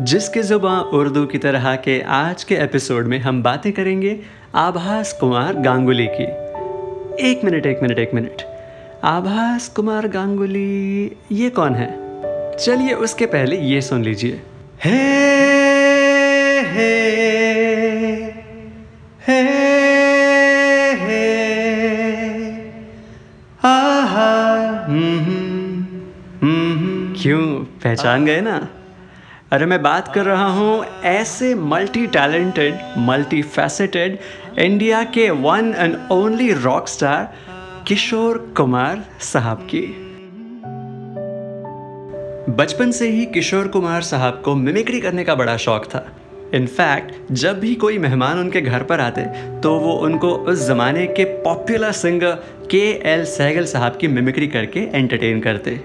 जिसके ज़ुबान उर्दू की तरह के आज के एपिसोड में हम बातें करेंगे आभास कुमार गांगुली की। एक मिनट एक मिनट एक मिनट। आभास कुमार गांगुली ये कौन है? चलिए उसके पहले ये सुन लीजिए। हे हे हे हे। आहा हम्म, हम्म, हम्म, क्यों? पहचान गए ना? अरे मैं बात कर रहा हूँ ऐसे multi talented multi faceted India के one and only rock star Kishore Kumar साहब की। बचपन से ही किशोर कुमार साहब को मिमिक्री करने का बड़ा शौक था। इनफैक्ट जब भी कोई मेहमान उनके घर पर आते तो वो उनको उस ज़माने के popular singer K L Saigal साहब की मिमिक्री करके एंटरटेन करते।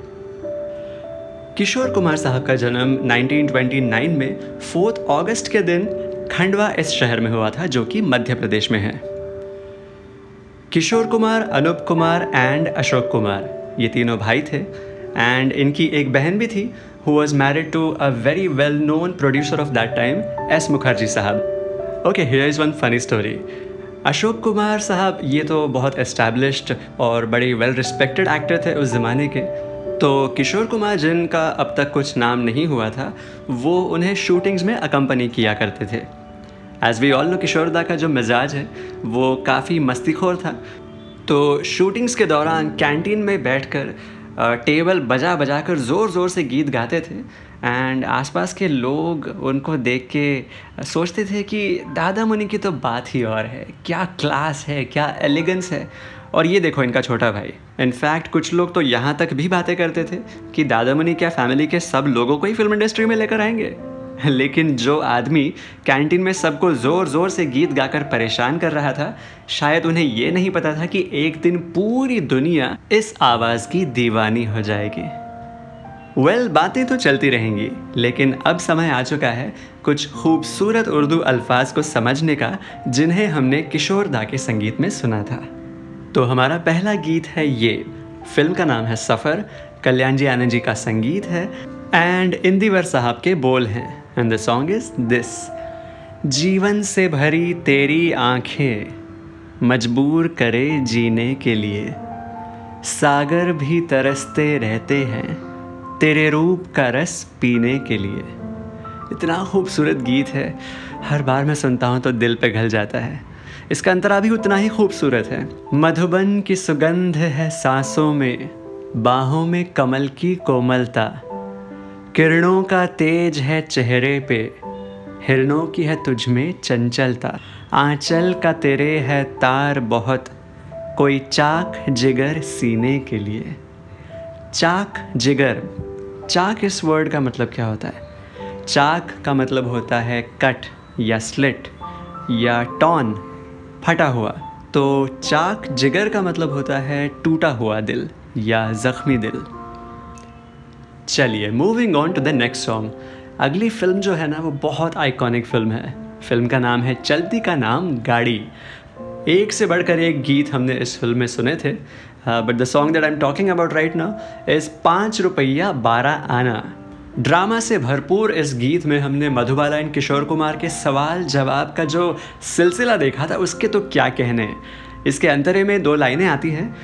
किशोर कुमार साहब का जन्म 1929 में 4 अगस्त के दिन खंडवा इस शहर में हुआ था, जो कि मध्य प्रदेश में है। किशोर कुमार, अनूप कुमार एंड अशोक कुमार, ये तीनों भाई थे। एंड इनकी एक बहन भी थी who was married to a very well known producer of that time S Mukherjee साहब। Okay here is one funny story Ashok Kumar साहब, ये तो बहुत एस्टैब्लिश्ड और बड़े वेल रिस्पेक्टेड एक्टर थे उस ज़माने के। तो किशोर कुमार जिनका अब तक कुछ नाम नहीं हुआ था, वो उन्हें शूटिंग्स में अकम्पनी किया करते थे। As we all know Kishoreda का जो मिजाज है, वो काफ़ी मस्तीखोर था। तो शूटिंग्स के दौरान कैंटीन में बैठकर टेबल बजा बजा कर ज़ोर ज़ोर से गीत गाते थे। एंड आसपास के लोग उनको देख के सोचते थे कि दादा मुनि की तो बात ही और है। क्या क्लास है, क्या एलिगेंस है। और ये देखो इनका छोटा भाई। इनफैक्ट कुछ लोग तो यहाँ तक भी बातें करते थे कि दादामनी क्या फैमिली के सब लोगों को ही फ़िल्म इंडस्ट्री में लेकर आएँगे। लेकिन जो आदमी कैंटीन में सबको ज़ोर ज़ोर से गीत गाकर परेशान कर रहा था शायद उन्हें ये नहीं पता था कि एक दिन पूरी दुनिया इस आवाज़ की दीवानी हो जाएगी। वेल well, बातें तो चलती रहेंगी लेकिन अब समय आ चुका है कुछ खूबसूरत उर्दू अल्फाज को समझने का जिन्हें हमने किशोर दा के संगीत में सुना था। तो हमारा पहला गीत है ये। फ़िल्म का नाम है सफ़र, कल्याण जी आनंद जी का संगीत है एंड इंदिवर साहब के बोल हैं and the song is this जीवन से भरी तेरी आँखें, मजबूर करे जीने के लिए, सागर भी तरसते रहते हैं, तेरे रूप का रस पीने के लिए। इतना खूबसूरत गीत है, हर बार मैं सुनता हूँ तो दिल पे घल जाता है। इसका अंतरा भी उतना ही खूबसूरत है। मधुबन की सुगंध है सांसों में, बाहों में कमल की कोमलता। किरणों का तेज है चेहरे पे, हिरणों की है तुझ में चंचलता। आंचल का तेरे है तार बहुत, कोई चाक जिगर सीने के लिए। चाक जिगर, चाक इस वर्ड का मतलब क्या होता है? चाक का मतलब होता है कट या स्लिट या टॉन फटा हुआ। तो चाक जिगर का मतलब होता है टूटा हुआ दिल या ज़ख्मी दिल। चलिए moving on to the next song अगली फ़िल्म जो है ना, वो बहुत आइकॉनिक फ़िल्म है। फ़िल्म का नाम है चलती का नाम गाड़ी। एक से बढ़कर एक गीत हमने इस फ़िल्म में सुने थे। But the song that I am talking about right now is पाँच रुपया बारह आना। ड्रामा से भरपूर इस गीत में हमने मधुबाला एंड किशोर कुमार के सवाल जवाब का जो सिलसिला देखा था, उसके तो क्या कहने इसके अंतरे में दो लाइनें आती हैं।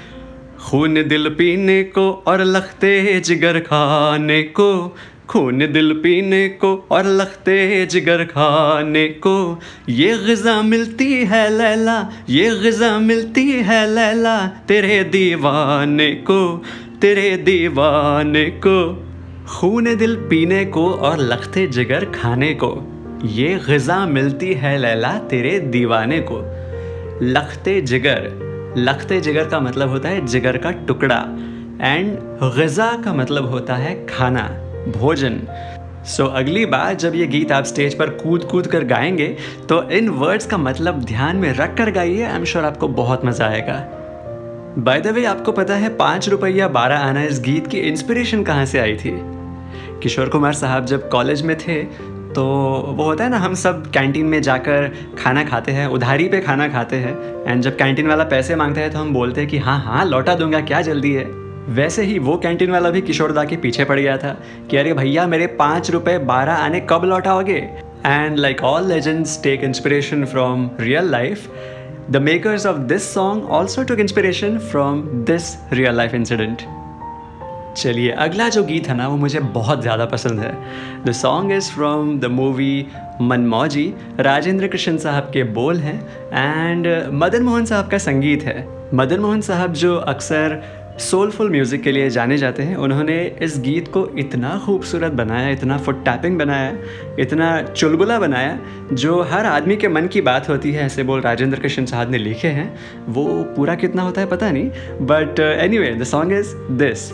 खून दिल पीने को और लखते जिगर खाने को। खून दिल पीने को और लखते जिगर खाने को। ये गज़ा मिलती है लैला, ये गज़ा मिलती है लैला तेरे दीवाने को, तेरे दीवाने को। खून दिल पीने को और लखते जिगर खाने को। ये गज़ा मिलती है लैला तेरे दीवाने को। लखते जिगर लखते जिगर का मतलब होता है जिगर का टुकड़ा। एंड गज़ा का मतलब होता है खाना भोजन। सो so, अगली बार जब ये गीत आप स्टेज पर कूद कूद कर गाएँगे तो इन वर्ड्स का मतलब ध्यान में रख कर गाइए आई एम श्योर आपको बहुत मज़ा आएगा। बाय द वे आपको पता है पाँच रुपया बारह आना इस गीत की इंस्पिरेशन कहाँ से आई थी? किशोर कुमार साहब जब कॉलेज में थे तो वो होता है ना, हम सब कैंटीन में जाकर खाना खाते हैं, उधारी पे खाना खाते हैं एंड जब कैंटीन वाला पैसे माँगता है तो हम बोलते हैं कि हाँ हाँ लौटा दूँगा, क्या जल्दी है। वैसे ही वो कैंटीन वाला भी किशोरदा के पीछे पड़ गया था कि अरे भैया, मेरे पाँच रुपये बारह आने कब लौटाओगे? And like all legends take inspiration from real life the makers of this song also took inspiration from this real life incident चलिए, अगला जो गीत है ना, वो मुझे बहुत ज़्यादा पसंद है। The song is from the movie Manmauji. Rajendra Krishan साहब के बोल हैं एंड मदन मोहन साहब का संगीत है। मदन मोहन साहब जो अक्सर सोलफुल म्यूज़िक के लिए जाने जाते हैं, उन्होंने इस गीत को इतना खूबसूरत बनाया, इतना फुट टैपिंग बनाया, इतना चुलबुला बनाया, जो हर आदमी के मन की बात होती है, ऐसे बोल राजेंद्र कृष्ण साहब ने लिखे हैं। वो पूरा कितना होता है पता नहीं but anyway the song is this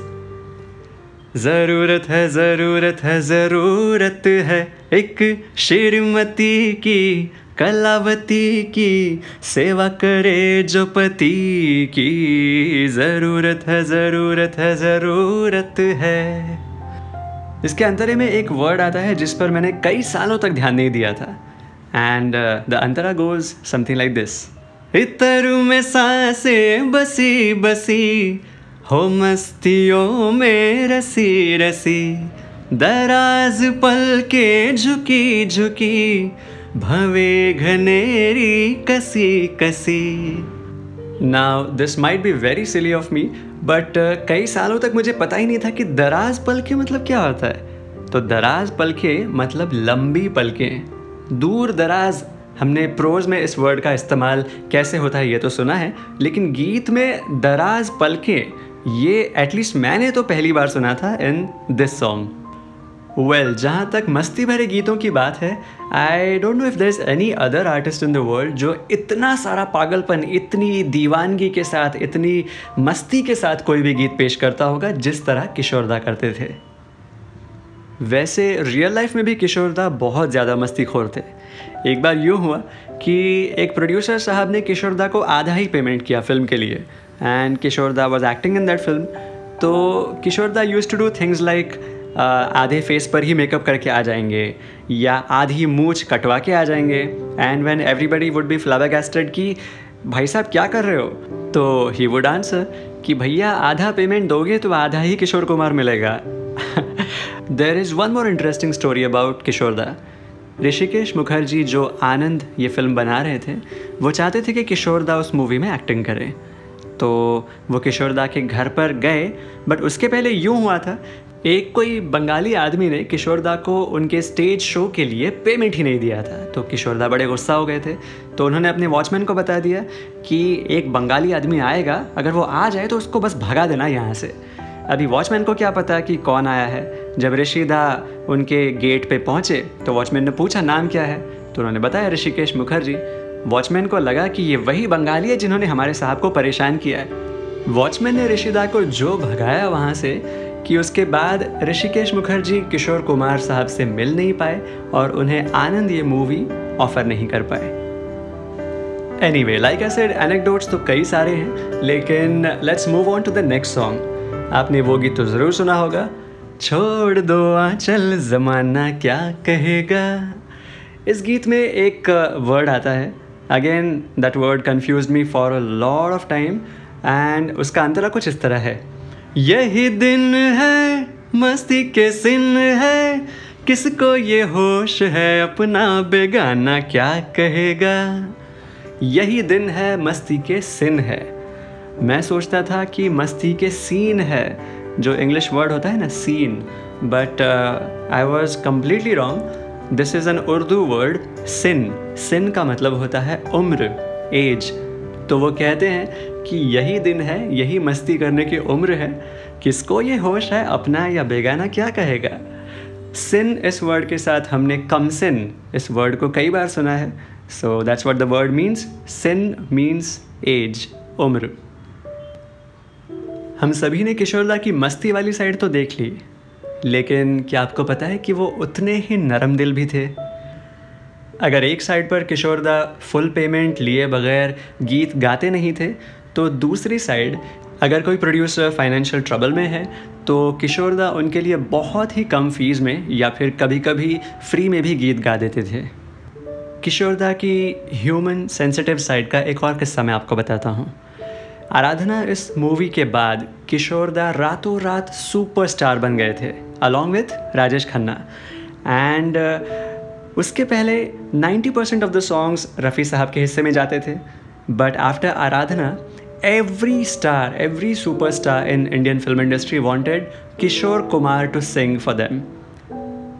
ज़रूरत है ज़रूरत है ज़रूरत है। एक श्रीमती की, कलावती की, सेवा करे जो पति की। ज़रूरत है ज़रूरत है ज़रूरत है। इसके अंतरे में एक वर्ड आता है जिस पर मैंने कई सालों तक ध्यान नहीं दिया था। एंड द अंतरा गोज समथिंग लाइक दिस इतरू में साँसें बसी बसी हो मस्तियों में रसी रसी, दराज पल के झुकी झुकी, भवे घनेरी कसी कसी। Now this might be very silly of me but कई सालों तक मुझे पता ही नहीं था कि दराज पल के मतलब क्या होता है। तो दराज पल के मतलब लंबी पलकें। दूर दराज, हमने प्रोज में इस वर्ड का इस्तेमाल कैसे होता है ये तो सुना है, लेकिन गीत में दराज पलकें ये एटलीस्ट मैंने तो पहली बार सुना था इन दिस सॉन्ग वेल जहाँ तक मस्ती भरे गीतों की बात है I don't know if there is any other artist in the world जो इतना सारा पागलपन, इतनी दीवानगी के साथ, इतनी मस्ती के साथ कोई भी गीत पेश करता होगा, जिस तरह किशोरदा करते थे। वैसे रियल लाइफ में भी किशोरदा बहुत ज़्यादा मस्ती खोर थे। एक बार यूँ हुआ कि एक प्रोड्यूसर साहब ने किशोरदा को आधा ही पेमेंट किया फ़िल्म के लिए। And Kishoreda was acting in that film तो Kishoreda used to do things like आधे फेस पर ही मेकअप करके आ जाएँगे, या आधी मूछ कटवा के आ जाएँगे। And when everybody would be flower कि, भाई साहब क्या कर रहे हो? तो ही वुड आंसर कि, भैया, आधा पेमेंट दोगे तो आधा ही किशोर कुमार मिलेगा। There is one more interesting story about Kishoreda Hrishikesh Mukherjee, जो आनंद ये फ़िल्म बना रहे थे, वो चाहते थे कि किशोर किशोरदा उस मूवी में एक्टिंग करें। तो वो किशोरदा के घर पर गए बट उसके पहले यूँ हुआ था, एक कोई बंगाली आदमी ने किशोरदा को उनके स्टेज शो के लिए पेमेंट ही नहीं दिया था। तो किशोरदा बड़े गुस्सा हो गए थे। तो उन्होंने अपने वॉचमैन को बता दिया कि एक बंगाली आदमी आएगा, अगर वो आ जाए तो उसको बस भगा देना यहाँ से। अभी वॉचमैन को क्या पता कि कौन आया है। जब ऋषिदा उनके गेट पे पहुँचे तो वॉचमैन ने पूछा, नाम क्या है? तो उन्होंने बताया ऋषिकेश मुखर्जी। वॉचमैन को लगा कि ये वही बंगाली है जिन्होंने हमारे साहब को परेशान किया है। वॉचमैन ने ऋषिदा को जो भगाया वहाँ से कि उसके बाद ऋषिकेश मुखर्जी, किशोर कुमार साहब से मिल नहीं पाए और उन्हें आनंद ये मूवी ऑफ़र नहीं कर पाए। Anyway like as said anecdotes तो कई सारे हैं, लेकिन let's move on to the next song आपने वो गीत तो ज़रूर सुना होगा। छोड़ दो आंचल, जमाना क्या कहेगा? इस गीत में एक वर्ड आता है again that word confuse me for a lot of time and उसका अंतरा कुछ इस तरह है। यही दिन है, मस्ती के सिन है, किसको ये होश है, अपना बेगाना क्या कहेगा? यही दिन है, मस्ती के सिन है। मैं सोचता था कि मस्ती के सीन है, जो इंग्लिश वर्ड होता है ना, scene but I was completely wrong this is an Urdu word सिन सिन का मतलब होता है उम्र एज तो वो कहते हैं कि यही दिन है, यही मस्ती करने की उम्र है। किसको ये होश है, अपना या बेगाना क्या कहेगा? सिन इस वर्ड के साथ हमने कम सिन इस वर्ड को कई बार सुना है। So that's what the word means sin means age उम्र। हम सभी ने किशोरदा की मस्ती वाली साइड तो देख ली। लेकिन क्या आपको पता है कि वो उतने ही नरम दिल भी थे? अगर एक साइड पर किशोरदा फुल पेमेंट लिए बगैर गीत गाते नहीं थे तो दूसरी साइड अगर कोई प्रोड्यूसर फाइनेंशियल ट्रबल में है तो किशोरदा उनके लिए बहुत ही कम फ़ीस में या फिर कभी कभी फ्री में भी गीत गा देते थे। किशोरदा की ह्यूमन सेंसिटिव साइड का एक और किस्सा मैं आपको बताता हूँ। आराधना इस मूवी के बाद किशोर दा रातों रात सुपरस्टार बन गए थे along with Rajesh Khanna. And uh, उसके पहले 90% percent of the songs Rafi साहब के हिस्से में जाते थे। But after Aradhana every star every super star in Indian film industry wanted Kishore Kumar to sing for them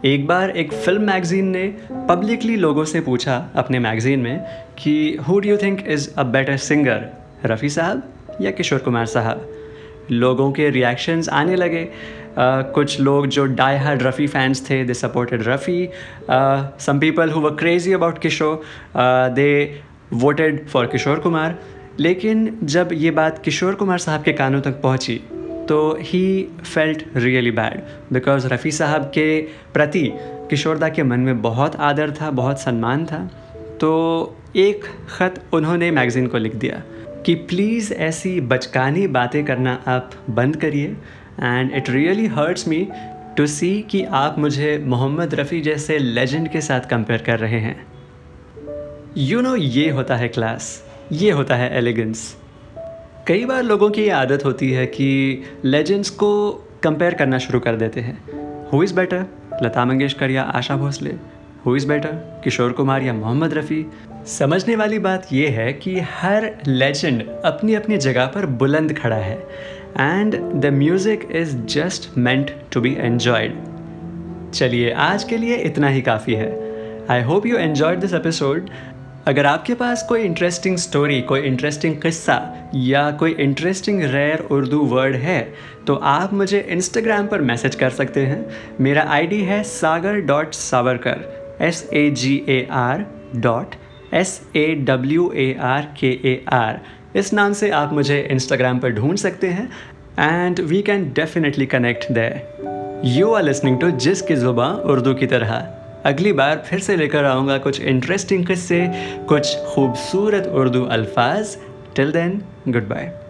एक बार एक फ़िल्म मैगजीन ने पब्लिकली लोगों से पूछा अपने मैगजीन में कि who do you think is a better singer Rafi साहब या किशोर कुमार साहब। लोगों के रिएक्शंस आने लगे। uh, कुछ लोग जो डाई हार्ड रफ़ी फैंस थे they supported Rafi some people who were crazy about Kishore they voted for Kishore Kumar लेकिन जब ये बात किशोर कुमार साहब के कानों तक पहुँची तो he felt really bad because Rafi साहब के प्रति किशोरदा के मन में बहुत आदर था बहुत सम्मान था। तो एक ख़त उन्होंने मैगज़ीन को लिख दिया। कि प्लीज़ ऐसी बचकानी बातें करना आप बंद करिए। And it really hurts me to see कि आप मुझे मोहम्मद रफ़ी जैसे लेजेंड के साथ कंपेयर कर रहे हैं। यू you नो know, ये होता है क्लास ये होता है एलिगेंस कई बार लोगों की आदत होती है कि लेजेंड्स को कंपेयर करना शुरू कर देते हैं। Who is better Lata Mangeshkar या Asha Bhosle? Who is better Kishore Kumar या मोहम्मद रफ़ी? समझने वाली बात यह है कि हर लेजेंड अपनी अपनी जगह पर बुलंद खड़ा है and the music is just meant to be enjoyed चलिए, आज के लिए इतना ही काफ़ी है। I hope you enjoyed this episode अगर आपके पास कोई इंटरेस्टिंग स्टोरी कोई इंटरेस्टिंग किस्सा, या कोई इंटरेस्टिंग रेयर उर्दू वर्ड है तो आप मुझे इंस्टाग्राम पर मैसेज कर सकते हैं। मेरा आईडी है Sagar dot Savarkar S A G A R dot S A W A R K A R इस नाम से आप मुझे इंस्टाग्राम पर ढूंढ सकते हैं and we can definitely connect the you are listening to जिस की ज़ुबा उर्दू की तरह अगली बार फिर से लेकर आऊँगा कुछ इंटरेस्टिंग किस्से, कुछ खूबसूरत उर्दू अल्फाज टिल देन गुड बाय